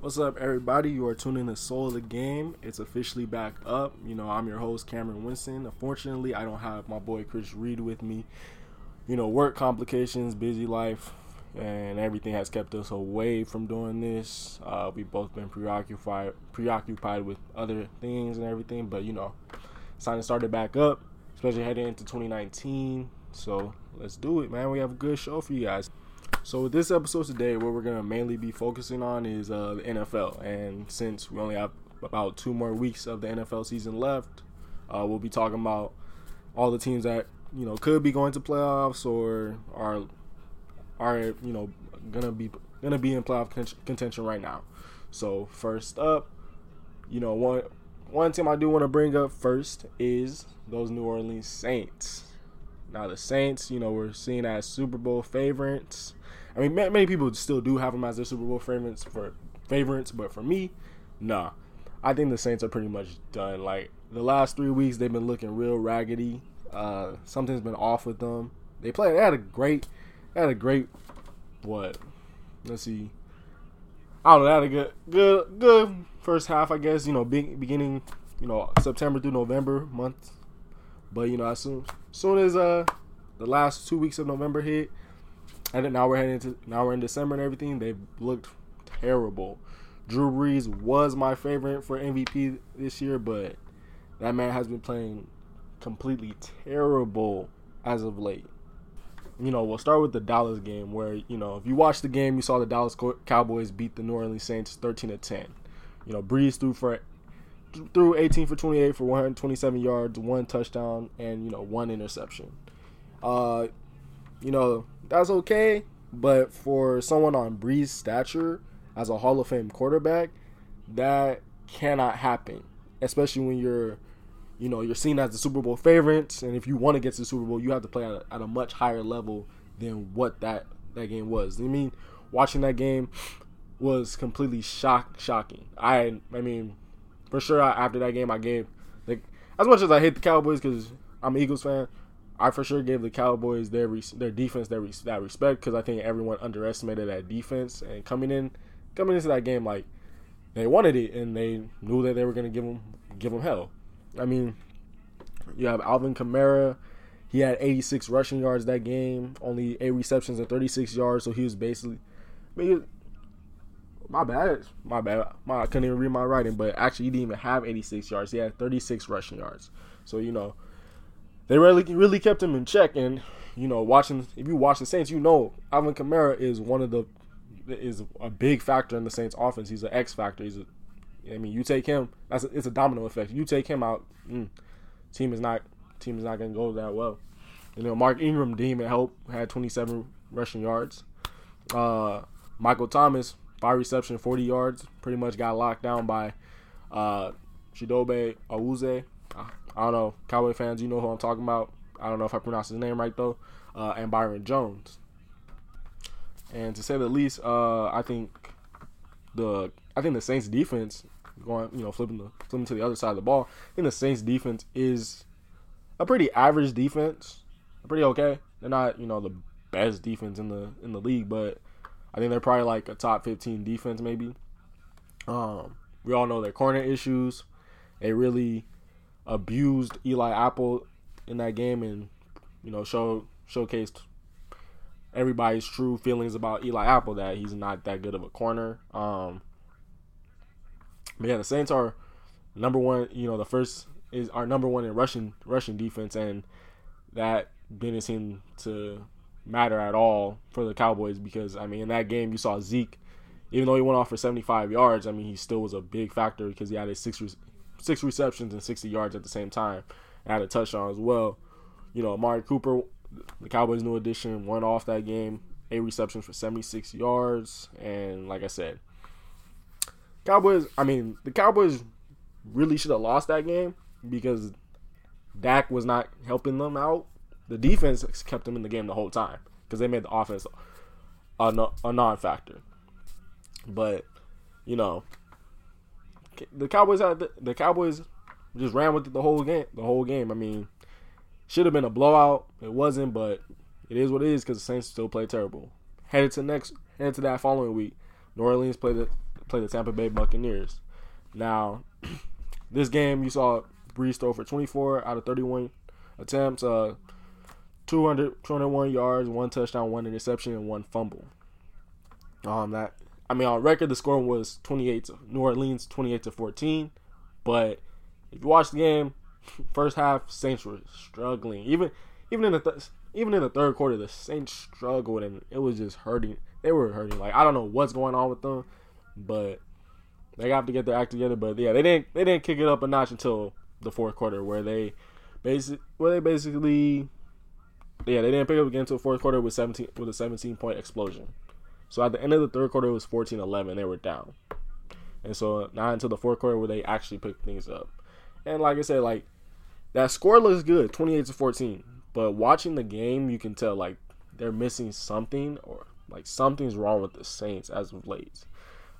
What's up, everybody? You are tuning to Soul of the Game. It's officially back up. You know, I'm your host, Cameron Winston. Unfortunately, I don't have my boy Chris Reed with me. You know, work complications, busy life, and everything has kept us away from doing this. Uh, we've both been preoccupied, preoccupied with other things and everything. But you know, it's time to start it back up, especially heading into 2019. So let's do it, man. We have a good show for you guys. So with this episode today, what we're gonna mainly be focusing on is uh, the NFL, and since we only have about two more weeks of the NFL season left, uh, we'll be talking about all the teams that you know could be going to playoffs or are are you know gonna be gonna be in playoff contention right now. So first up, you know one one team I do want to bring up first is those New Orleans Saints. Now the Saints, you know, we're seen as Super Bowl favorites. I mean, many people still do have them as their Super Bowl favorites for favorites, but for me, nah. I think the Saints are pretty much done. Like the last three weeks, they've been looking real raggedy. Uh, something's been off with them. They played. They had a great. They had a great. What? Let's see. I don't know. They had a good, good, good first half. I guess you know, beginning, you know, September through November month. But you know, as soon, as soon as uh the last two weeks of November hit, and now we're heading into now we're in December and everything. They've looked terrible. Drew Brees was my favorite for MVP this year, but that man has been playing completely terrible as of late. You know, we'll start with the Dallas game where, you know, if you watched the game, you saw the Dallas Cowboys beat the New Orleans Saints 13 to 10. You know, Brees threw for threw 18 for 28 for 127 yards, one touchdown and, you know, one interception. Uh, you know, that's okay. But for someone on Brees' stature as a Hall of Fame quarterback, that cannot happen. Especially when you're, you know, you're seen as the Super Bowl favorites, and if you want to get to the Super Bowl, you have to play at a, at a much higher level than what that that game was. I mean, watching that game was completely shock shocking. I I mean, for sure after that game, I gave like as much as I hate the Cowboys because I'm an Eagles fan. I for sure gave the Cowboys their their defense their that respect because I think everyone underestimated that defense and coming in coming into that game like they wanted it and they knew that they were going to give them give them hell. I mean, you have Alvin Kamara. He had 86 rushing yards that game, only eight receptions and 36 yards. So he was basically, I mean, my bad, my bad. My, I couldn't even read my writing, but actually he didn't even have 86 yards. He had 36 rushing yards. So you know, they really really kept him in check. And you know, watching if you watch the Saints, you know Alvin Kamara is one of the is a big factor in the Saints offense. He's an X factor. He's a I mean, you take him, that's a, it's a domino effect. You take him out, mm, team is not team is not going to go that well. You know, Mark Ingram deemed help had 27 rushing yards. Uh, Michael Thomas five reception, 40 yards, pretty much got locked down by uh, Chidobe Awuzie. I don't know, Cowboy fans, you know who I'm talking about. I don't know if I pronounced his name right though. Uh, and Byron Jones. And to say the least, uh, I think the I think the Saints defense going, you know, flipping the flipping to the other side of the ball. I think the Saints defense is a pretty average defense. Pretty okay. They're not, you know, the best defense in the in the league, but I think they're probably like a top 15 defense maybe. Um, we all know their corner issues. They really abused Eli Apple in that game and you know show showcased everybody's true feelings about Eli Apple that he's not that good of a corner. Um, but yeah, the Saints are number one. You know, the first is our number one in rushing rushing defense, and that didn't seem to matter at all for the Cowboys because I mean in that game you saw Zeke, even though he went off for 75 yards, I mean he still was a big factor because he had his six six receptions and 60 yards at the same time. Had a touchdown as well. You know, Amari Cooper, the Cowboys' new addition, went off that game, eight receptions for 76 yards. And like I said, Cowboys, I mean, the Cowboys really should have lost that game because Dak was not helping them out. The defense kept them in the game the whole time because they made the offense a, a non factor. But, you know, the Cowboys had the, the Cowboys just ran with it the whole game. The whole game. I mean, should have been a blowout. It wasn't, but it is what it is because the Saints still play terrible. Headed to next, headed to that following week, New Orleans played the play the Tampa Bay Buccaneers. Now, this game you saw Brees throw for 24 out of 31 attempts, uh, 200, 201 yards, one touchdown, one interception, and one fumble. Um, that I mean, on record the score was 28 to New Orleans, 28 to 14. But if you watch the game, first half Saints were struggling. Even even in the th- even in the third quarter, the Saints struggled and it was just hurting. They were hurting. Like I don't know what's going on with them, but they have to get their act together. But yeah, they didn't they didn't kick it up a notch until the fourth quarter, where they basic where they basically yeah they didn't pick up again until fourth quarter with 17 with a 17 point explosion. So at the end of the third quarter, it was 14-11. They were down, and so not until the fourth quarter where they actually picked things up. And like I said, like that score looks good, 28 to 14. But watching the game, you can tell like they're missing something or like something's wrong with the Saints as of late.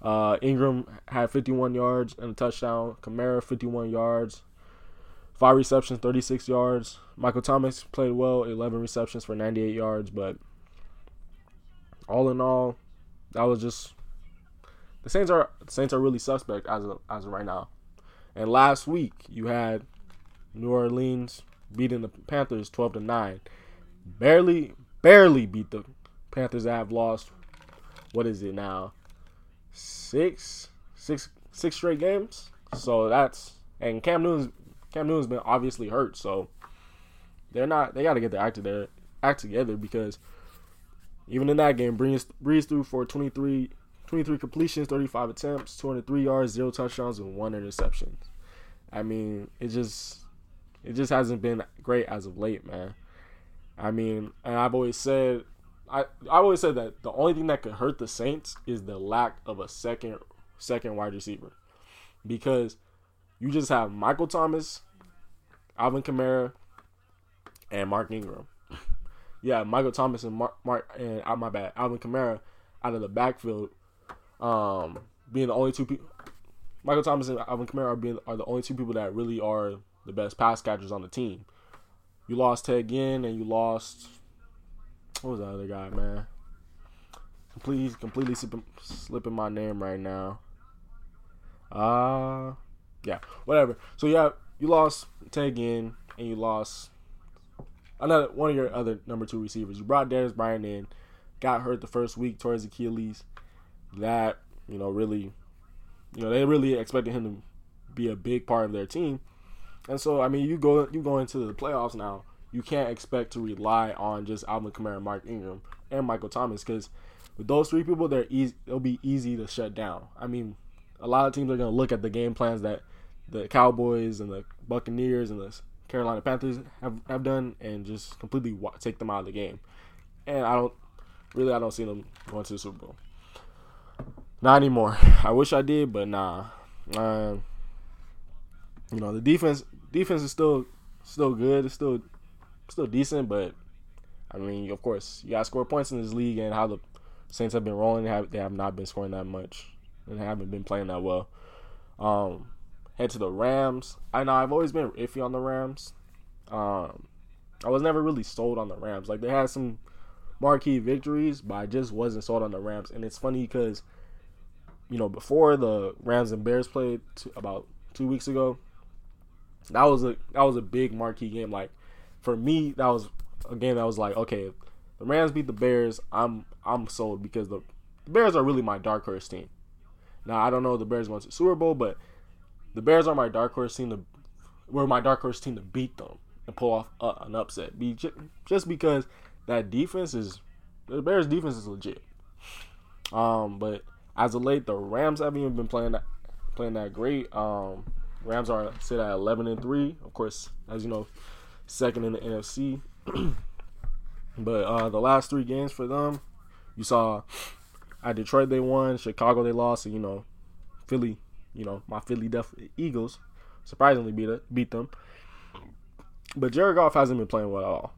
Uh, Ingram had 51 yards and a touchdown. Kamara 51 yards, five receptions, 36 yards. Michael Thomas played well, 11 receptions for 98 yards. But all in all, that was just the Saints are the Saints are really suspect as of, as of right now. And last week you had New Orleans beating the Panthers 12 to 9. Barely barely beat the Panthers that have lost what is it now? Six six six straight games. So that's and Cam Newton's Cam Newton's been obviously hurt, so they're not they gotta get their act together act together because even in that game, Breeze, Brees threw for 23, 23 completions, 35 attempts, 203 yards, zero touchdowns, and one interception. I mean, it just it just hasn't been great as of late, man. I mean, and I've always said I I've always said that the only thing that could hurt the Saints is the lack of a second second wide receiver. Because you just have Michael Thomas, Alvin Kamara, and Mark Ingram. Yeah, Michael Thomas and Mark, Mark and uh, my bad, Alvin Kamara out of the backfield, um, being the only two people. Michael Thomas and Alvin Kamara are being are the only two people that really are the best pass catchers on the team. You lost Ted Ginn and you lost what was the other guy, man? Completely, completely slipping, slipping my name right now. Uh yeah, whatever. So yeah, you lost Ted Ginn and you lost another one of your other number two receivers. You brought Darius Bryant in, got hurt the first week towards Achilles. That you know really, you know they really expected him to be a big part of their team, and so I mean you go you go into the playoffs now. You can't expect to rely on just Alvin Kamara, Mark Ingram, and Michael Thomas because with those three people, they're easy. It'll be easy to shut down. I mean, a lot of teams are going to look at the game plans that the Cowboys and the Buccaneers and the Carolina Panthers have, have done and just completely take them out of the game. And I don't really I don't see them going to the Super Bowl. Not anymore. I wish I did, but nah. Uh, you know the defense defense is still still good. It's still still decent, but I mean, of course, you got to score points in this league, and how the Saints have been rolling, they have, they have not been scoring that much, and haven't been playing that well. Um, head to the Rams. I know I've always been iffy on the Rams. Um, I was never really sold on the Rams. Like they had some marquee victories, but I just wasn't sold on the Rams. And it's funny because, you know, before the Rams and Bears played about two weeks ago, that was a that was a big marquee game. Like for me, that was a game that was like, okay, the Rams beat the Bears. I'm I'm sold because the, the Bears are really my dark horse team. Now I don't know the Bears going to Super Bowl, but the Bears are my dark horse team to were my dark horse team to beat them and pull off uh, an upset. Be just because that defense is the Bears defense is legit. Um, but as of late, the Rams haven't even been playing that playing that great. Um, Rams are sit at eleven and three. Of course, as you know, second in the NFC. but uh, the last three games for them, you saw at Detroit they won, Chicago they lost, and you know, Philly you know, my Philly Def- Eagles surprisingly beat it, beat them. But Jared Goff hasn't been playing well at all.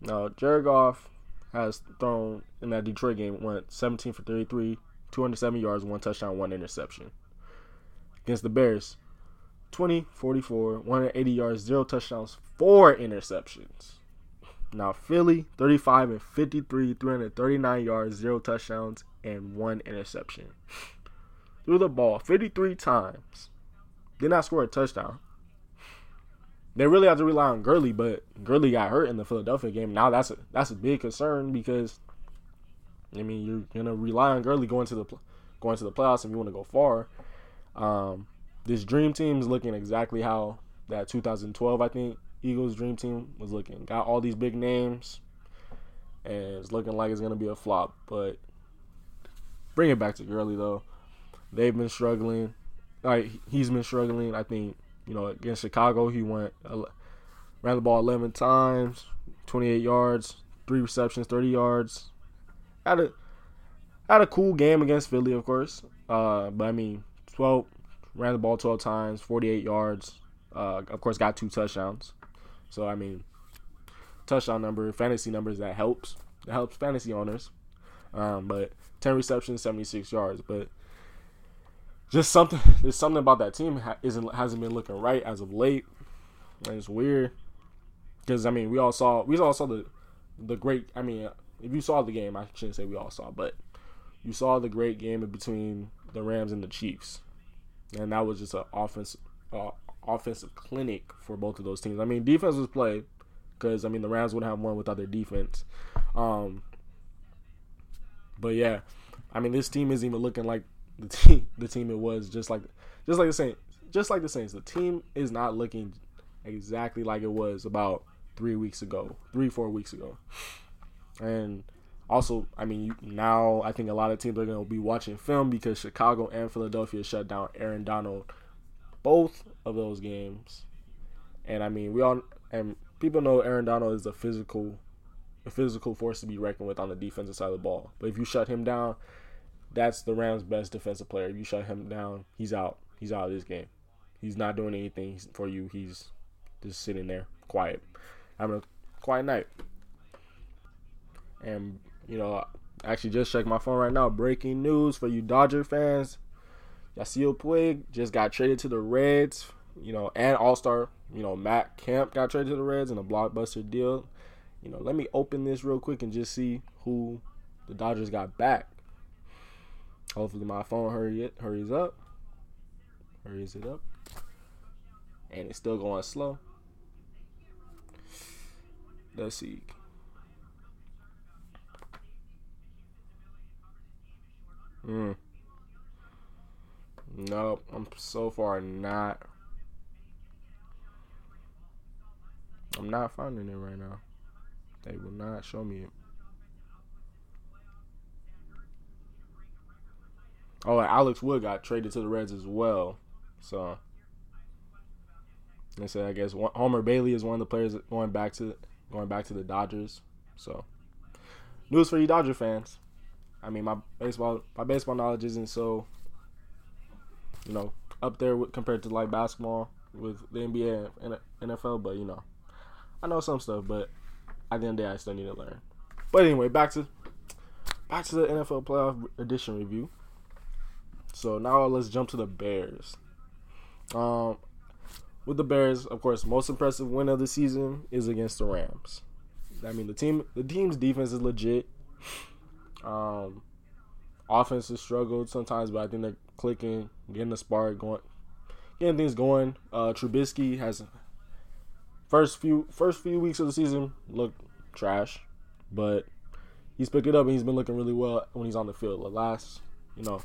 Now, Jared Goff has thrown in that Detroit game, went 17 for 33, 207 yards, one touchdown, one interception. Against the Bears, 20, 44, 180 yards, zero touchdowns, four interceptions. Now, Philly, 35 and 53, 339 yards, zero touchdowns, and one interception. Threw the ball 53 times, did not score a touchdown. They really have to rely on Gurley, but Gurley got hurt in the Philadelphia game. Now that's a that's a big concern because I mean you're gonna rely on Gurley going to the going to the playoffs if you want to go far. Um, this dream team is looking exactly how that 2012 I think Eagles dream team was looking. Got all these big names, and it's looking like it's gonna be a flop. But bring it back to Gurley though. They've been struggling. Like he's been struggling. I think you know against Chicago he went ran the ball 11 times, 28 yards, three receptions, 30 yards. Had a had a cool game against Philly, of course. Uh, but I mean, 12 ran the ball 12 times, 48 yards. Uh, of course, got two touchdowns. So I mean, touchdown number, fantasy numbers that helps. That helps fantasy owners. Um, but 10 receptions, 76 yards. But just something, there's something about that team ha- isn't hasn't been looking right as of late. And it's weird because I mean, we all saw we all saw the the great. I mean, if you saw the game, I shouldn't say we all saw, but you saw the great game between the Rams and the Chiefs, and that was just an offense uh, offensive clinic for both of those teams. I mean, defense was played because I mean the Rams wouldn't have won without their defense. Um, but yeah, I mean this team isn't even looking like the team the team it was just like just like the Saints. Just like the Saints, the team is not looking exactly like it was about three weeks ago, three four weeks ago, and also, I mean, now I think a lot of teams are going to be watching film because Chicago and Philadelphia shut down Aaron Donald both of those games. And I mean, we all and people know Aaron Donald is a physical, a physical force to be reckoned with on the defensive side of the ball. But if you shut him down, that's the Rams' best defensive player. If you shut him down, he's out. He's out of this game. He's not doing anything for you. He's just sitting there, quiet, having a quiet night. And you know, I actually just checked my phone right now. Breaking news for you Dodger fans: Yasiel Puig just got traded to the Reds. You know, and All Star. You know, Matt Kemp got traded to the Reds in a blockbuster deal. You know, let me open this real quick and just see who the Dodgers got back. Hopefully, my phone hurry it hurries up. Hurries it up. And it's still going slow. Let's see. Hmm. Nope, I'm so far not. I'm not finding it right now. They will not show me it. Oh, Alex Wood got traded to the Reds as well. So they said I guess Homer Bailey is one of the players going back to going back to the Dodgers. So news for you Dodger fans. I mean, my baseball my baseball knowledge isn't so you know up there with, compared to like basketball with the NBA and NFL, but you know, I know some stuff, but at the end of the day, I still need to learn. But anyway, back to back to the NFL playoff edition review. So now let's jump to the Bears. Um, with the Bears, of course, most impressive win of the season is against the Rams. I mean, the team the team's defense is legit. Um, offense has struggled sometimes, but I think they're clicking, getting the spark going, getting things going. Uh, Trubisky has first few first few weeks of the season looked trash, but he's picked it up and he's been looking really well when he's on the field. The last, you know,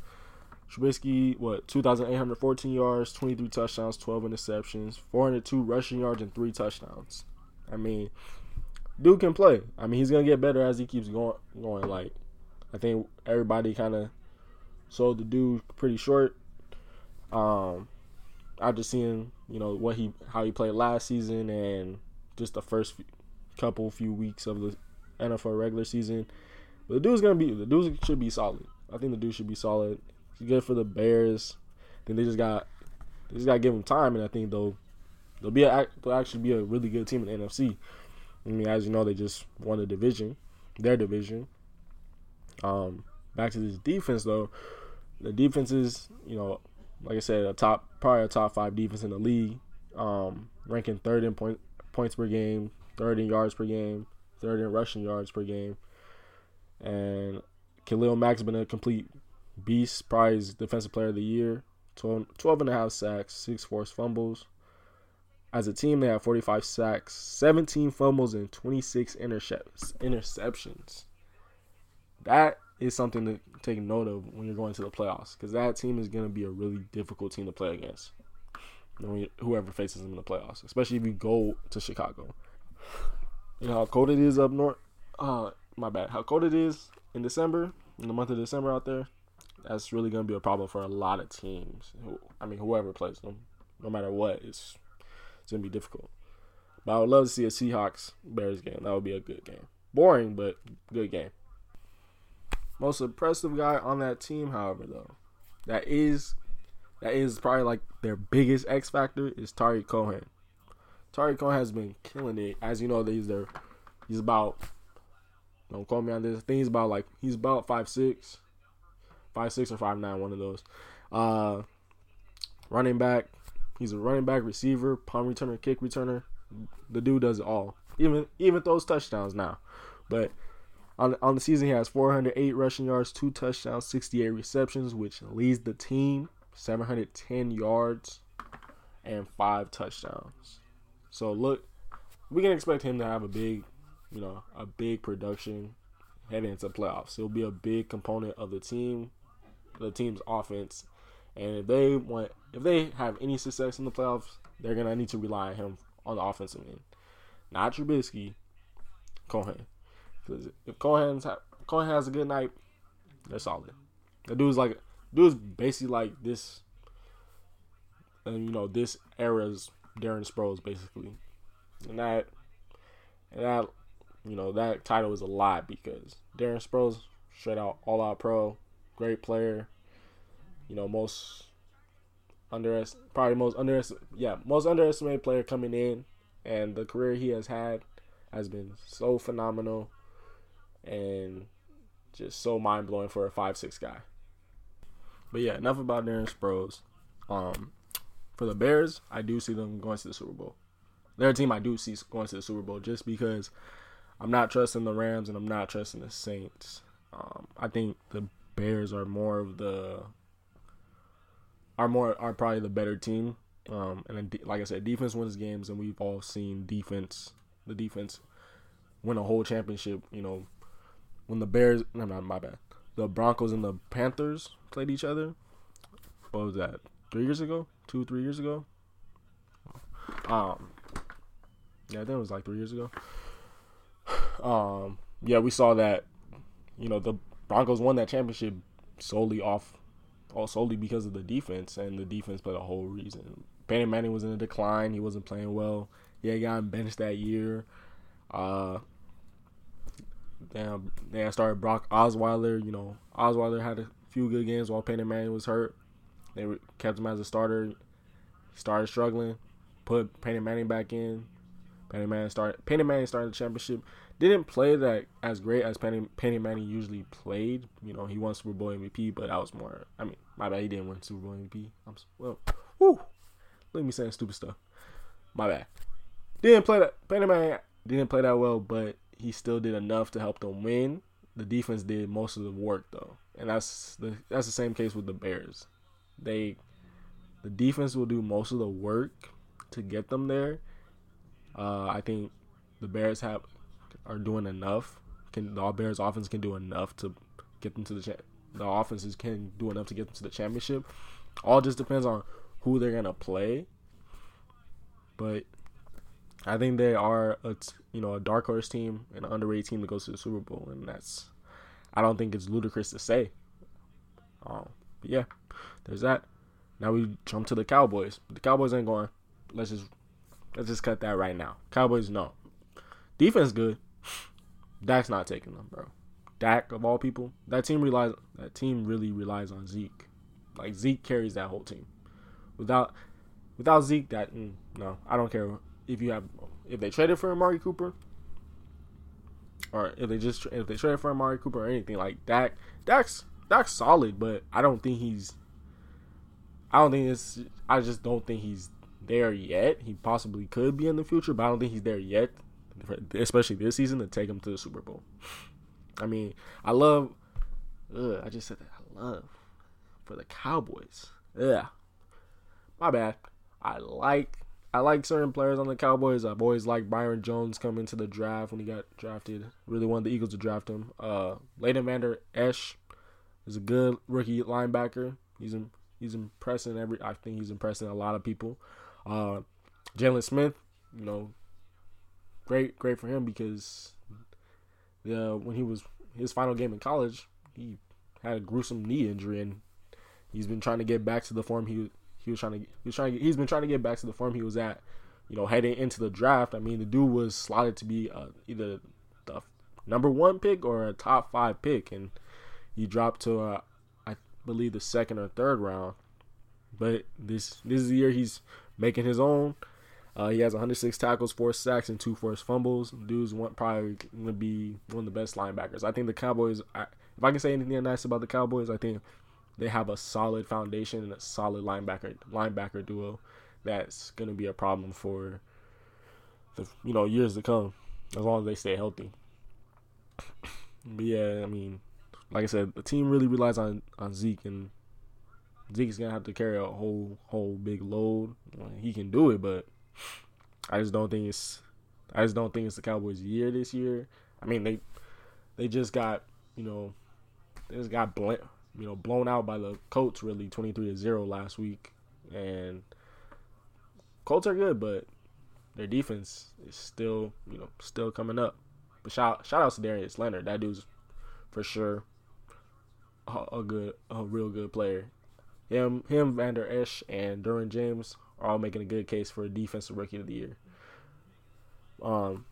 Trubisky, what, 2,814 yards, 23 touchdowns, 12 interceptions, 402 rushing yards, and three touchdowns. I mean, dude can play. I mean, he's gonna get better as he keeps going. Going like, I think everybody kind of sold the dude pretty short. Um, after seeing you know what he how he played last season and just the first few, couple few weeks of the NFL regular season, but the dude's gonna be the dude should be solid. I think the dude should be solid. He's good for the Bears. Then they just got they just got to give him time, and I think they'll they'll be a, they'll actually be a really good team in the NFC. I mean, as you know, they just won the division, their division. Um, back to this defense though, the defense is you know, like I said, a top probably a top five defense in the league, um, ranking third in point points per game, third in yards per game, third in rushing yards per game, and Khalil Mack's been a complete Beast prize defensive player of the year, 12, 12 and a half sacks, six forced fumbles. As a team, they have 45 sacks, 17 fumbles, and 26 intercepts, interceptions. That is something to take note of when you're going to the playoffs because that team is going to be a really difficult team to play against. Whoever faces them in the playoffs, especially if you go to Chicago. You know how cold it is up north. Uh, my bad. How cold it is in December, in the month of December out there. That's really going to be a problem for a lot of teams. I mean, whoever plays them, no matter what, it's it's gonna be difficult. But I would love to see a Seahawks Bears game. That would be a good game. Boring, but good game. Most impressive guy on that team, however, though, that is that is probably like their biggest X factor is Tarik Cohen. Tarik Cohen has been killing it. As you know, he's their he's about don't quote me on this. I think he's about like he's about five six, five six or five nine, one of those. Uh, running back, he's a running back, receiver, punt returner, kick returner. The dude does it all. Even even throws touchdowns now. But on on the season, he has 408 rushing yards, two touchdowns, 68 receptions, which leads the team 710 yards and five touchdowns. So look, we can expect him to have a big, you know, a big production heading into playoffs. He'll be a big component of the team, the team's offense, and if they want, if they have any success in the playoffs, they're gonna need to rely on him on the offensive end, not Trubisky, Cohen. Because if Cohen's ha- Cohen has a good night, they're solid. The dude's like, dude's basically like this, and you know, this era's Darren Sproles basically, and that and that you know that title is a lot because Darren Sproles straight out all out pro, great player, you know most underest probably most underestimated yeah most underestimated player coming in, and the career he has had has been so phenomenal, and just so mind blowing for a five six guy. But yeah, enough about Darren Sproles. Um, for the Bears, I do see them going to the Super Bowl. They're a team I do see going to the Super Bowl just because I'm not trusting the Rams and I'm not trusting the Saints. Um, I think the Bears are more of the are more are probably the better team. Um, and then, like I said, defense wins games, and we've all seen defense, the defense, win a whole championship. You know, when the Bears, no, not my bad, the Broncos and the Panthers played each other. What was that? Three years ago? two, three years ago. Um, yeah, I think it was like three years ago. Um, yeah, we saw that. You know, the Broncos won that championship solely off, solely because of the defense, and the defense played a whole reason. Peyton Manning was in a decline; he wasn't playing well. Had gotten benched that year. Uh, damn, they started Brock Osweiler. You know, Osweiler had a few good games while Peyton Manning was hurt. They kept him as a starter. He started struggling. Put Peyton Manning back in. Peyton Manning started. Peyton Manning started the championship. Didn't play that as great as Peyton, Peyton Manning usually played. You know, he won Super Bowl MVP, but that was more. I mean, my bad. He didn't win Super Bowl MVP. I'm well. Whoo. Look at me saying stupid stuff. My bad. Didn't play that. Peyton Manning didn't play that well, but he still did enough to help them win. The defense did most of the work though, and that's the that's the same case with the Bears. They the defense will do most of the work to get them there. Uh, I think the Bears have are doing enough. Can the All Bears offense can do enough to get them to the cha- the offenses can do enough to get them to the championship. All just depends on who they're gonna play. But I think they are a t- you know a dark horse team, an underrated team that goes to the Super Bowl, and that's I don't think it's ludicrous to say. Um, but yeah, there's that. Now we jump to the Cowboys. The Cowboys ain't going. Let's just let's just cut that right now. Cowboys no. Defense good. Dak's not taking them, bro. Dak of all people, that team relies that team really relies on Zeke. Like Zeke carries that whole team. Without without Zeke, that mm, no, I don't care if you have if they traded for Amari Cooper or if they just if they traded for Amari Cooper or anything like Dak. Dak's Dak's solid, but I don't think he's I don't think it's. I just don't think he's there yet. He possibly could be in the future, but I don't think he's there yet, especially this season to take them to the Super Bowl. I mean, I love. Ugh, I just said that. I love. for the Cowboys. Yeah, my bad. I like I like certain players on the Cowboys. I've always liked Byron Jones coming to the draft when he got drafted. Really wanted the Eagles to draft him. Uh, Leighton Vander Esch is a good rookie linebacker. He's in, he's impressing every. I think he's impressing a lot of people. Uh, Jaylon Smith, you know, great great for him because the when he was his final game in college, he had a gruesome knee injury and he's been trying to get back to the form he he was trying to he was trying to, he's been trying to get back to the form he was at. You know, heading into the draft. I mean, the dude was slotted to be uh, either the number one pick or a top five pick, and he dropped to uh, I believe the second or third round. But this this is the year he's making his own. Uh, he has 106 tackles, four sacks, and two forced fumbles. Dude's one, probably going to be one of the best linebackers. I think the Cowboys. I, if I can say anything nice about the Cowboys, I think they have a solid foundation and a solid linebacker linebacker duo that's going to be a problem for the you know years to come as long as they stay healthy. But yeah, I mean, like I said, the team really relies on on Zeke and Zeke is gonna have to carry a whole whole big load. He can do it, but I just don't think it's I just don't think it's the Cowboys' year this year. I mean they they just got you know they just got bl- you know blown out by the Colts really twenty three to zero last week, and Colts are good, but their defense is still you know still coming up. But shout shout out to Darius Leonard, that dude's for sure a, a good a real good player. Him him Vander Esch and Derwin James are all making a good case for a defensive rookie of the year. Um,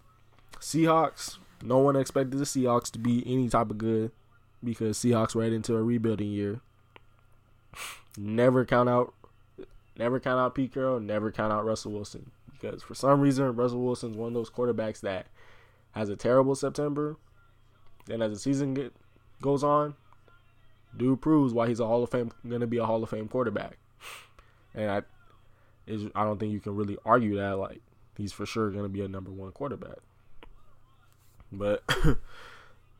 Seahawks. No one expected the Seahawks to be any type of good because Seahawks right into a rebuilding year. Never count out, never count out Pete Carroll. Never count out Russell Wilson because for some reason Russell Wilson's one of those quarterbacks that has a terrible September. Then as the season get, goes on, dude proves why he's a Hall of Fame going to be a Hall of Fame quarterback. And I is I don't think you can really argue that like he's for sure going to be a number 1 quarterback. But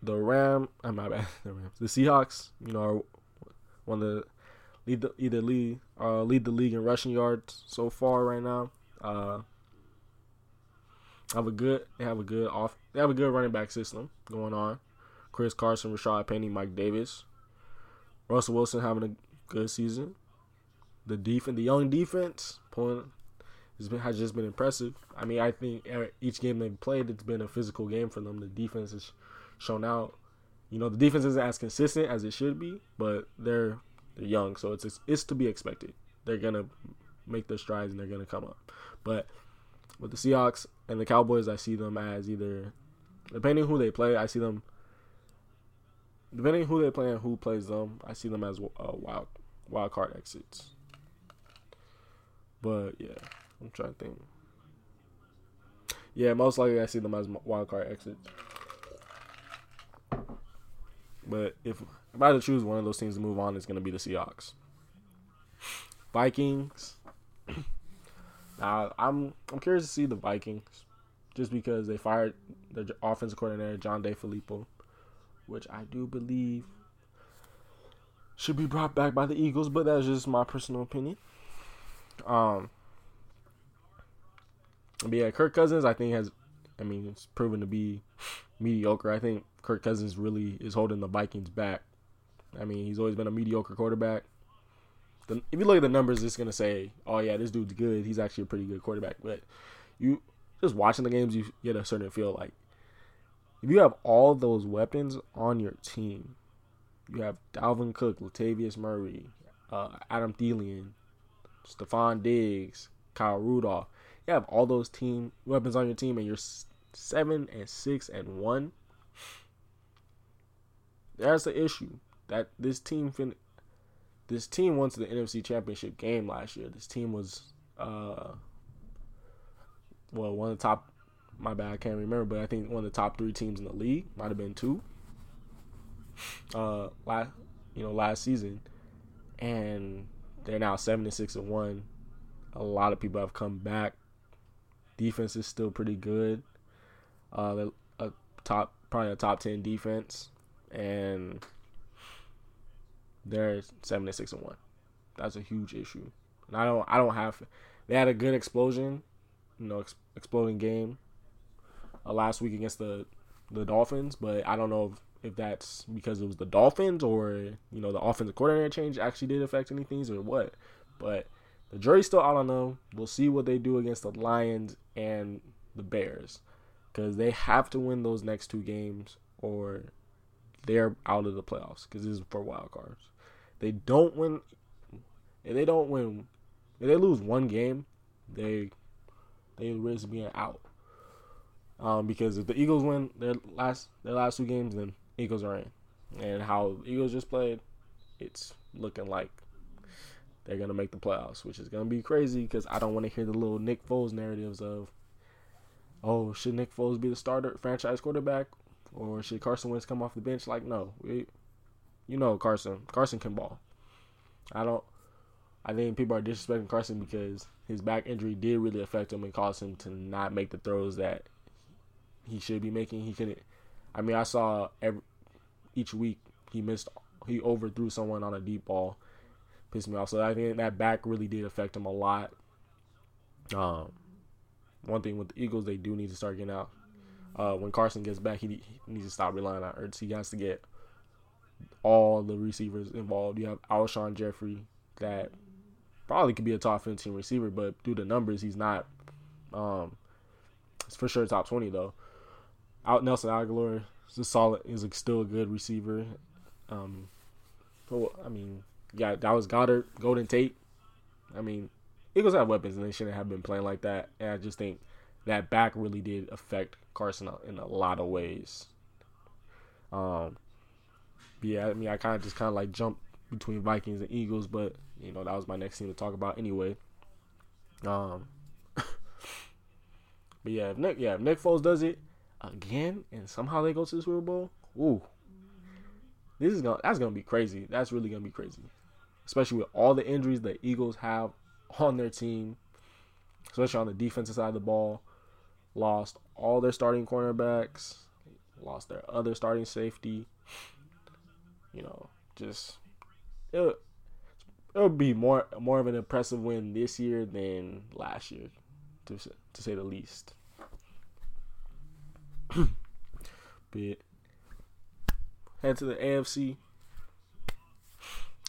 the Ram, I'm my bad, the Rams, the Seahawks, you know, are one of the lead the, either lead uh, lead the league in rushing yards so far right now. Uh, have a good they have a good off they have a good running back system going on. Chris Carson, Rashaad Penny, Mike Davis, Russell Wilson having a good season. The defense, the young defense, pulling has been has just been impressive. I mean, I think each game they've played, it's been a physical game for them. The defense has shown out. You know, the defense isn't as consistent as it should be, but they're they're young, so it's it's to be expected. They're gonna make their strides and they're gonna come up. But with the Seahawks and the Cowboys, I see them as either, depending who they play, I see them. Depending who they play and who plays them, I see them as uh, wild wild card exits. But yeah, I'm trying to think. Yeah, most likely I see them as wild card exits. But if, if I had to choose one of those teams to move on, it's going to be the Seahawks. Vikings. now I'm I'm curious to see the Vikings, just because they fired their offensive coordinator John DeFilippo, which I do believe should be brought back by the Eagles, but that's just my personal opinion. Um. But yeah, Kirk Cousins, I think has, I mean, it's proven to be mediocre. I think Kirk Cousins really is holding the Vikings back. I mean, he's always been a mediocre quarterback. The, if you look at the numbers, it's gonna say, "Oh yeah, this dude's good. He's actually a pretty good quarterback." But you just watching the games, you get a certain feel like if you have all those weapons on your team, you have Dalvin Cook, Latavius Murray, uh, Adam Thielen, Stefon Diggs, Kyle Rudolph. You have all those team weapons on your team, and you're seven and six and one. That's the issue. That this team fin- this team went to the NFC Championship game last year. This team was uh well one of the top my bad, I can't remember, but I think one of the top three teams in the league. Might have been two. Uh last you know, last season. And they're now seven and six and one. A lot of people have come back. Defense is still pretty good. Uh, a top probably a top ten defense, and they're seven and six and one. That's a huge issue. And I don't I don't have. They had a good explosion, you know, ex- exploding game uh, last week against the the Dolphins, but I don't know if, if that's because it was the Dolphins or you know the offensive coordinator change actually did affect any things or what. But the jury's still out on them. We'll see what they do against the Lions and the Bears because they have to win those next two games or they're out of the playoffs because this is for wild cards. They don't win. If they don't win, if they lose one game, they they risk being out. Um, because if the Eagles win their last their last two games, then Eagles are in. And how Eagles just played, it's looking like they're gonna make the playoffs, which is gonna be crazy because I don't want to hear the little Nick Foles narratives of, oh, should Nick Foles be the starter franchise quarterback, or should Carson Wentz come off the bench? Like, no, we, you know, Carson, Carson can ball. I don't. I think people are disrespecting Carson because his back injury did really affect him and cause him to not make the throws that he should be making. He couldn't. I mean, I saw every each week he missed. He overthrew someone on a deep ball, pissed me off. So I think that back really did affect him a lot. Um, one thing with the Eagles, they do need to start getting out. Uh, when Carson gets back, he, he needs to stop relying on Ertz. He has to get all the receivers involved. You have Alshon Jeffery that probably could be a top 15 receiver, but due to numbers, he's not. Um, it's for sure top 20 though. Out Nelson Agholor is a solid, is a, still a good receiver. Um, but, I mean, yeah, that was Goedert, Golden Tate. I mean, Eagles have weapons and they shouldn't have been playing like that. And I just think that back really did affect Carson in a lot of ways. Um, yeah, I mean, I kind of just kind of like jumped between Vikings and Eagles, but you know that was my next team to talk about anyway. Um, but yeah, if Nick, yeah, if Nick Foles does it again and somehow they go to the Super Bowl, ooh, this is gonna that's gonna be crazy. That's really gonna be crazy, especially with all the injuries the Eagles have on their team, especially on the defensive side of the ball. Lost all their starting cornerbacks, lost their other starting safety. You know, just it it'll be more more of an impressive win this year than last year, to to say the least. but head to the AFC.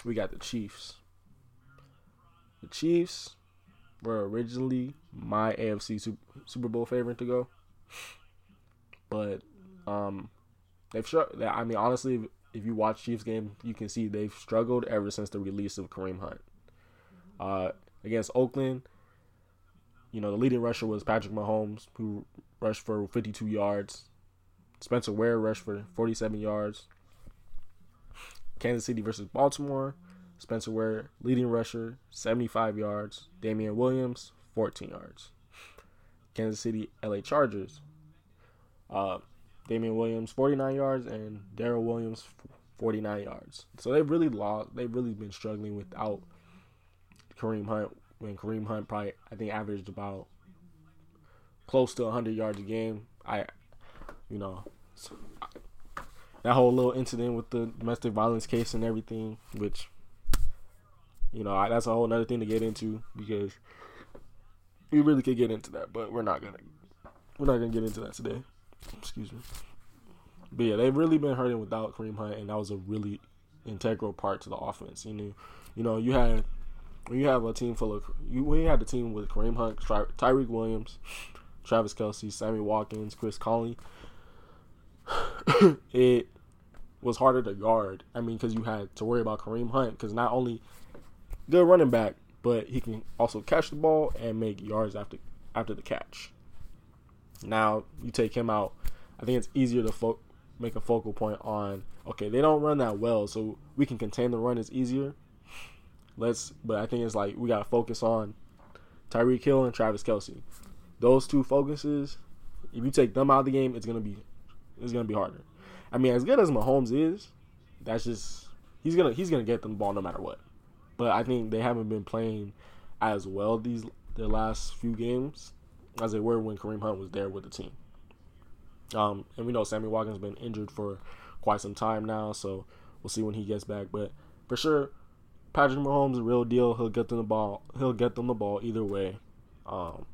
We got the Chiefs. The Chiefs were originally my AFC Super Bowl favorite to go, but um, they've struck. I mean, honestly, if you watch Chiefs game, you can see they've struggled ever since the release of Kareem Hunt. Uh, against Oakland, you know the leading rusher was Patrick Mahomes, who rushed for 52 yards. Spencer Ware rushed for 47 yards. Kansas City versus Baltimore, Spencer Ware leading rusher 75 yards. Damien Williams 14 yards. Kansas City LA Chargers. Uh, Damien Williams 49 yards and Darrel Williams 49 yards. So they've really lost. They've really been struggling without Kareem Hunt. When Kareem Hunt probably I think averaged about close to 100 yards a game. I, you know, that whole little incident with the domestic violence case and everything, which you know I, that's a whole other thing to get into because we really could get into that, but we're not gonna. We're not gonna get into that today. Excuse me. But yeah, they've really been hurting without Kareem Hunt, and that was a really integral part to the offense. You know, you know, you had when you have a team full of you when you had the team with Kareem Hunt, Ty- Tyreek Williams, Travis Kelce, Sammy Watkins, Chris Conley. it was harder to guard. I mean, because you had to worry about Kareem Hunt, because not only good running back, but he can also catch the ball and make yards after after the catch. Now you take him out. I think it's easier to fo- make a focal point on. Okay, they don't run that well, so we can contain the run is easier. Let's, but I think it's like we gotta focus on Tyreek Hill and Travis Kelce. Those two focuses, if you take them out of the game, it's gonna be it's gonna be harder. I mean, as good as Mahomes is, that's just he's gonna he's gonna get them the ball no matter what. But I think they haven't been playing as well these the last few games as they were when Kareem Hunt was there with the team. Um, and we know Sammy Watkins been injured for quite some time now, so we'll see when he gets back. But for sure, Patrick Mahomes, real deal. He'll get them the ball. He'll get them the ball either way. Um,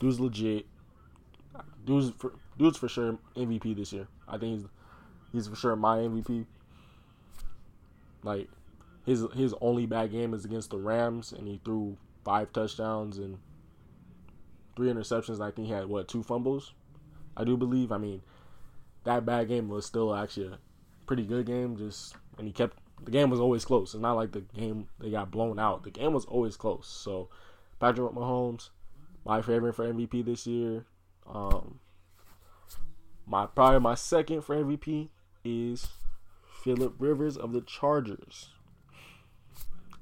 dude's legit. Dude's for, dude's for sure MVP this year. I think he's he's for sure my MVP. Like his his only bad game is against the Rams, and he threw five touchdowns and three interceptions. I think he had what two fumbles. I do believe. I mean, that bad game was still actually a pretty good game. Just and he kept the game was always close. It's not like the game they got blown out. The game was always close. So Patrick Mahomes, my favorite for MVP this year. Um, my probably my second for MVP is Philip Rivers of the Chargers.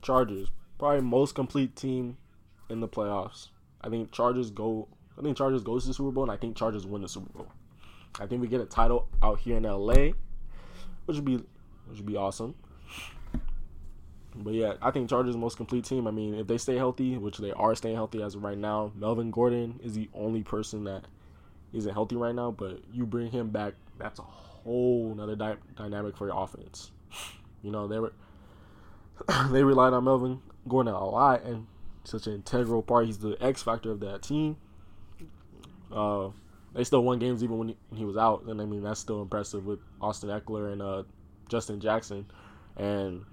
Chargers probably most complete team in the playoffs. I think Chargers go. I think Chargers goes to the Super Bowl, and I think Chargers win the Super Bowl. I think we get a title out here in LA, which would be which would be awesome. But yeah, I think Chargers most complete team. I mean, if they stay healthy, which they are staying healthy as of right now, Melvin Gordon is the only person that isn't healthy right now. But you bring him back, that's a whole another dynamic for your offense. You know, they were they relied on Melvin Gordon a lot and such an integral part. He's the X factor of that team. Uh, they still won games even when he, when he, was out, and I mean that's still impressive with Austin Ekeler and uh, Justin Jackson, and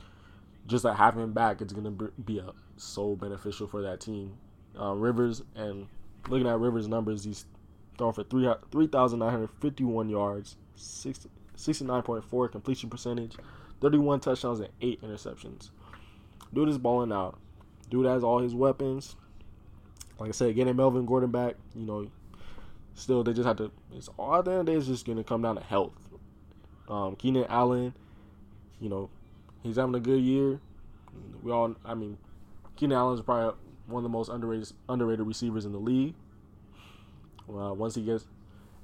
just like having him back, it's gonna be a, so beneficial for that team. Uh, Rivers and looking at Rivers' numbers, he's throwing for three three thousand nine hundred fifty one yards, 69.4 completion percentage, 31 touchdowns and eight interceptions. Dude is balling out. Dude has all his weapons. Like I said, getting Melvin Gordon back, you know, still they just have to. It's all at the end of the day, it's just gonna come down to health. Um, Keenan Allen, you know, he's having a good year. We all, I mean, Keenan Allen is probably one of the most underrated underrated receivers in the league. Uh, once he gets,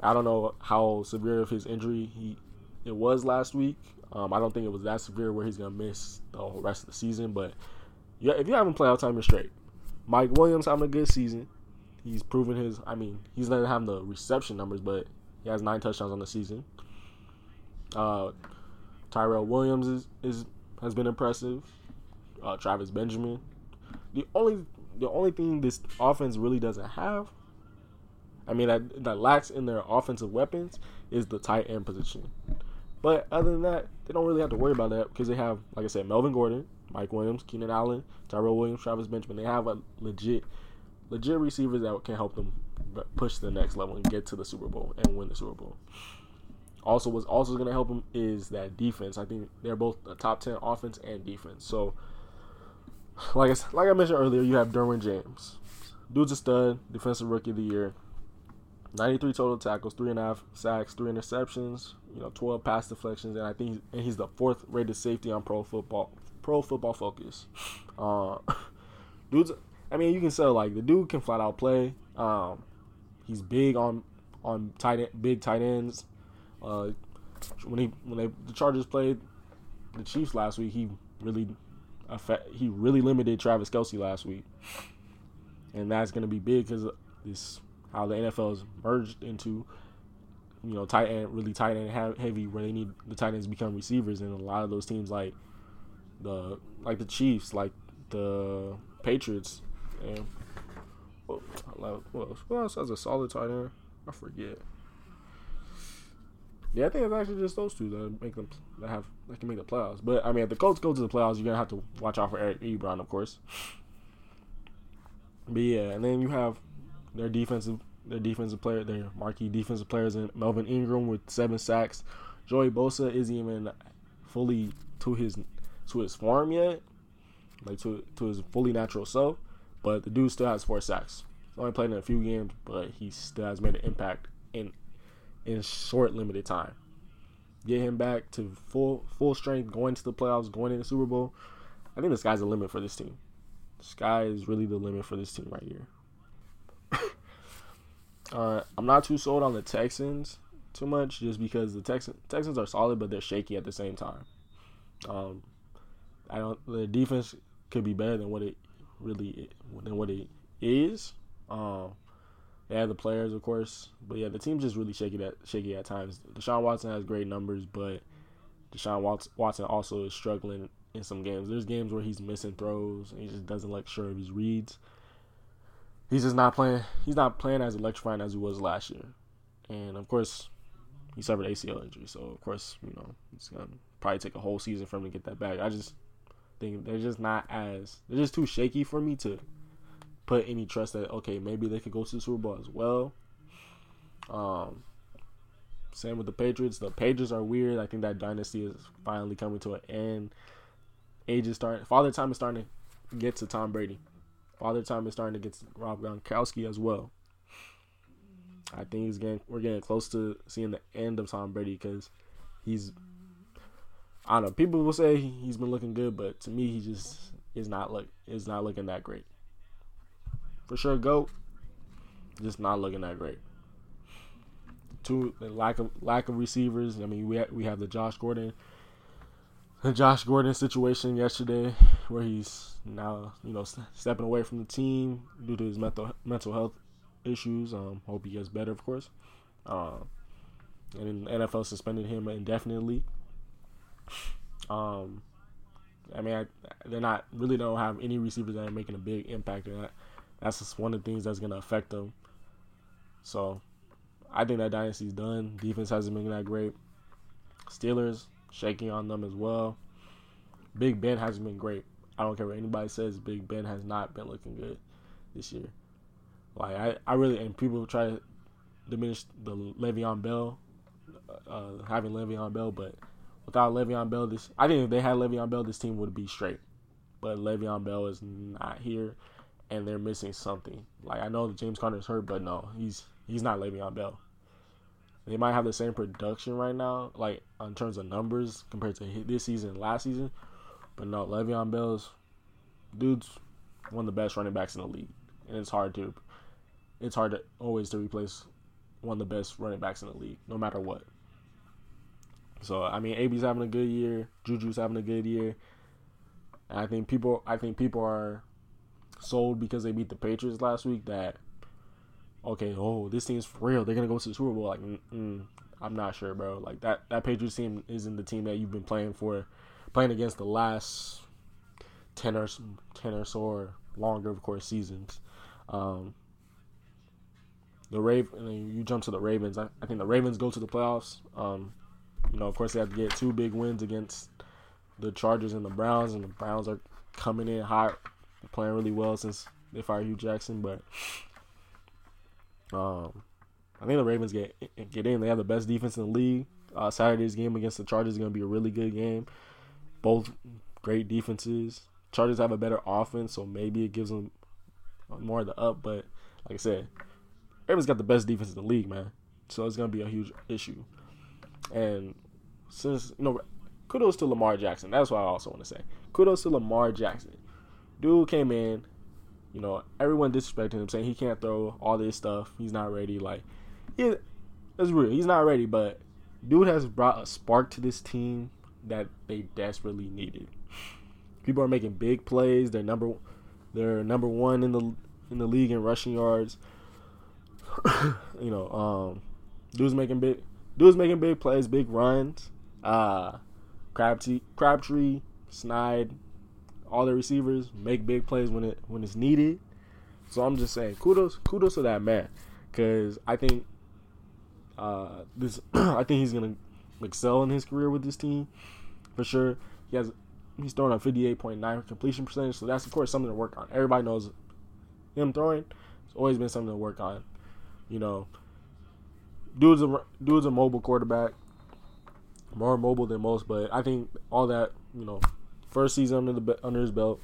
I don't know how severe of his injury he it was last week. Um, I don't think it was that severe where he's gonna miss the rest of the season. But yeah, if you haven't played out time, you're straight. Mike Williams having a good season. He's proven his. I mean, he's not having the reception numbers, but he has nine touchdowns on the season. Uh, Tyrell Williams is, is has been impressive. Uh, Travis Benjamin. The only the only thing this offense really doesn't have, I mean that that lacks in their offensive weapons is the tight end position. But other than that, they don't really have to worry about that because they have, like I said, Melvin Gordon, Mike Williams, Keenan Allen, Tyrell Williams, Travis Benjamin. They have a legit, legit receivers that can help them push to the next level and get to the Super Bowl and win the Super Bowl. Also, what's also going to help them is that defense. I think they're both a top ten offense and defense. So, like I, like I mentioned earlier, you have Derwin James, dude's a stud, defensive rookie of the year. 93 total tackles, three and a half sacks, three interceptions, you know, 12 pass deflections, and I think he's, and he's the fourth rated safety on Pro Football Pro Football Focus. Uh, dude's, I mean, you can say like the dude can flat out play. Um, he's big on on tight big tight ends. Uh, when he when they the Chargers played the Chiefs last week, he really he really limited Travis Kelce last week, and that's gonna be big because this how the NFL is merged into you know tight end really tight end heavy where they need the tight ends become receivers. And a lot of those teams like the like the Chiefs like the Patriots and well, who else has a solid tight end? I forget yeah I think it's actually just those two that make them that have that can make the playoffs but I mean if the Colts go to the playoffs you're gonna have to watch out for Eric Ebron of course but yeah and then you have their defensive their defensive player, their marquee defensive players in Melvin Ingram with seven sacks. Joey Bosa isn't even fully to his to his form yet, like to to his fully natural self. But the dude still has four sacks. He's only played in a few games, but he still has made an impact in in short limited time. Get him back to full full strength, going to the playoffs, going in the Super Bowl. I think the sky's the limit for this team. The sky is really the limit for this team right here. Uh, I'm not too sold on the Texans too much, just because the Texans Texans are solid, but they're shaky at the same time. Um, I don't. The defense could be better than what it really than what it is. Um, they have the players, of course, but yeah, the team's just really shaky at shaky at times. Deshaun Watson has great numbers, but Deshaun Watson also is struggling in some games. There's games where he's missing throws and he just doesn't look sure of his reads. He's just not playing. He's not playing as electrifying as he was last year, and of course, he suffered ACL injury. So of course, you know, it's gonna probably take a whole season for him to get that back. I just think they're just not as they're just too shaky for me to put any trust that okay maybe they could go to the Super Bowl as well. Um, same with the Patriots. The Patriots are weird. I think that dynasty is finally coming to an end. Age is starting. Father time is starting to get to Tom Brady. Father time is starting to get to Rob Gronkowski as well. I think he's getting we're getting close to seeing the end of Tom Brady because he's I don't know. People will say he's been looking good, but to me, he just is not look is not looking that great. For sure, goat, just not looking that great. Two lack of lack of receivers. I mean, we ha- we have the Josh Gordon, the Josh Gordon situation yesterday, where he's now you know stepping away from the team due to his mental mental health issues. Um, hope he gets better, of course. Um, and the NFL suspended him indefinitely. Um, I mean, I, they're not really don't have any receivers that are making a big impact, and that, that's just one of the things that's going to affect them. So, I think that dynasty's done. Defense hasn't been that great. Steelers shaking on them as well. Big Ben hasn't been great. I don't care what anybody says. Big Ben has not been looking good this year. Like I, I really and people try to diminish the Le'Veon Bell, uh, having Le'Veon Bell, but without Le'Veon Bell, this I think if they had Le'Veon Bell, this team would be straight. But Le'Veon Bell is not here, and they're missing something. Like I know James Conner is hurt, but no, he's he's not Le'Veon Bell. They might have the same production right now, like in terms of numbers compared to this season, last season, but no, Le'Veon Bell's dude's one of the best running backs in the league, and it's hard to it's hard to always to replace one of the best running backs in the league, no matter what. So I mean, AB's having a good year, Juju's having a good year. I think people, I think people are sold because they beat the Patriots last week. That okay, oh, this team's for real. They're gonna go to the Super Bowl. Like, I'm not sure, bro. Like that that Patriots team isn't the team that you've been playing for, playing against the last ten or ten or so or longer, of course, seasons. Um, the Raven, you jump to the Ravens. I, I, think the Ravens go to the playoffs. Um, you know, of course, they have to get two big wins against the Chargers and the Browns, and the Browns are coming in hot, playing really well since they fired Hue Jackson. But um, I think the Ravens get get in. They have the best defense in the league. Uh, Saturday's game against the Chargers is going to be a really good game. Both great defenses. Chargers have a better offense, so maybe it gives them more of the up. But like I said, Ravens got the best defense in the league, man. So it's going to be a huge issue. And since you know, kudos to Lamar Jackson. That's what I also want to say. Kudos to Lamar Jackson. Dude came in, you know, everyone disrespecting him, saying he can't throw all this stuff. He's not ready. Like, that's real. He's not ready, but dude has brought a spark to this team that they desperately needed. People are making big plays. They're number, they're number one in the in the league in rushing yards. you know, um, dude's making big dude's making big plays, big runs. Uh, Crabtree, Crabtree, Snead, all the receivers make big plays when it when it's needed. So I'm just saying, kudos, kudos to that man, because I think uh, this, I think he's gonna excel in his career with this team for sure. He has he's throwing a 58.9 completion percentage, so that's of course something to work on. Everybody knows him throwing. It's always been something to work on. You know, dude's a dude's a mobile quarterback, more mobile than most. But I think all that you know, first season under the under his belt,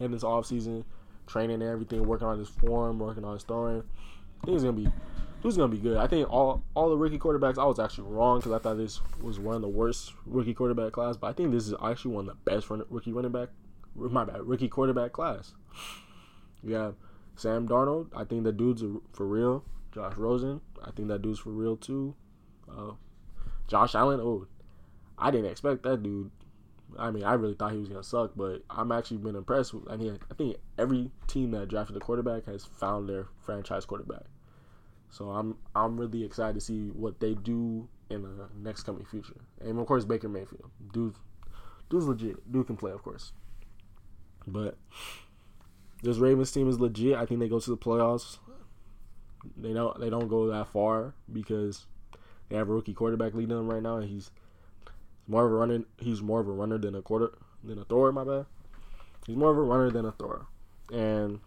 and this off season, training and everything, working on his form, working on his throwing. I think he's gonna be dude's gonna be good. I think all all the rookie quarterbacks. I was actually wrong because I thought this was one of the worst rookie quarterback class, but I think this is actually one of the best rookie running back. My bad, rookie quarterback class. You have Sam Darnold. I think that dude's for real. Josh Rosen. I think that dude's for real too. Uh, Josh Allen. Oh, I didn't expect that dude. I mean, I really thought he was gonna suck, but I'm actually been impressed. With, I mean, I think every team that drafted a quarterback has found their franchise quarterback. So I'm I'm really excited to see what they do in the next coming future. And of course, Baker Mayfield, dude, dude's legit. Dude can play, of course. But this Ravens team is legit. I think they go to the playoffs. They don't. They don't go that far because they have a rookie quarterback leading them right now, and he's more of a runner. He's more of a runner than a quarter than a thrower. My bad. He's more of a runner than a thrower, and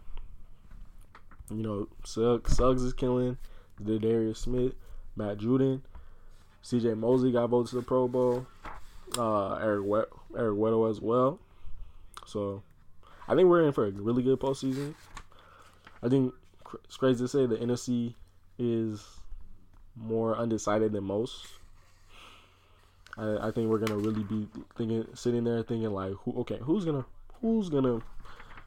you know Suggs, Suggs is killing. Za'Darius Smith, Matt Judon, C.J. Mosley got voted to the Pro Bowl. Uh, Eric Eric Weddle as well. So I think we're in for a really good postseason. I think it's crazy to say the NFC is more undecided than most. I, I think we're gonna really be thinking, sitting there thinking like, who? Okay, who's gonna, who's gonna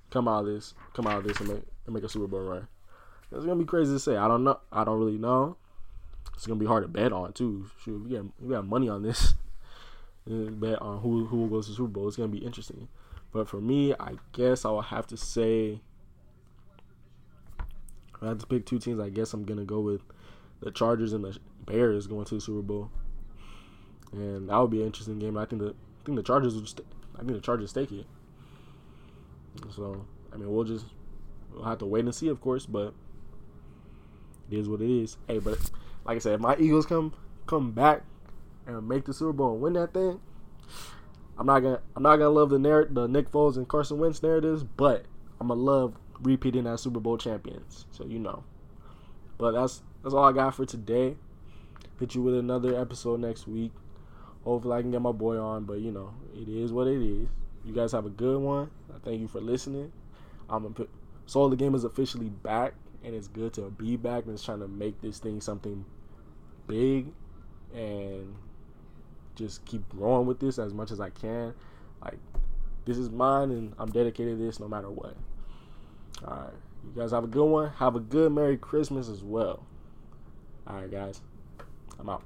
come out of this, come out of this and make and make a Super Bowl run? It's gonna be crazy to say. I don't know. I don't really know. It's gonna be hard to bet on too. Shoot, we got we got money on this. bet on who who goes to Super Bowl. It's gonna be interesting. But for me, I guess I will have to say, I have to pick two teams. I guess I'm gonna go with the Chargers and the Bears going to the Super Bowl, and that would be an interesting game. I think the I think the Chargers would. St- I think the Chargers take it. So I mean, we'll just we'll have to wait and see, of course. But it is what it is. Hey, but like I said, if my Eagles come come back and make the Super Bowl and win that thing, I'm not gonna I'm not gonna love the the Nick Foles and Carson Wentz narratives, but I'm gonna love repeating as Super Bowl champions. So you know. But that's that's all I got for today. Hit you with another episode next week. Hopefully I can get my boy on, but you know, it is what it is. You guys have a good one. I thank you for listening. I'm put Soul the Game is officially back and it's good to be back and it's trying to make this thing something big and just keep growing with this as much as I can. Like this is mine and I'm dedicated to this no matter what. Alright. You guys have a good one. Have a good Merry Christmas as well. Alright guys. I'm out.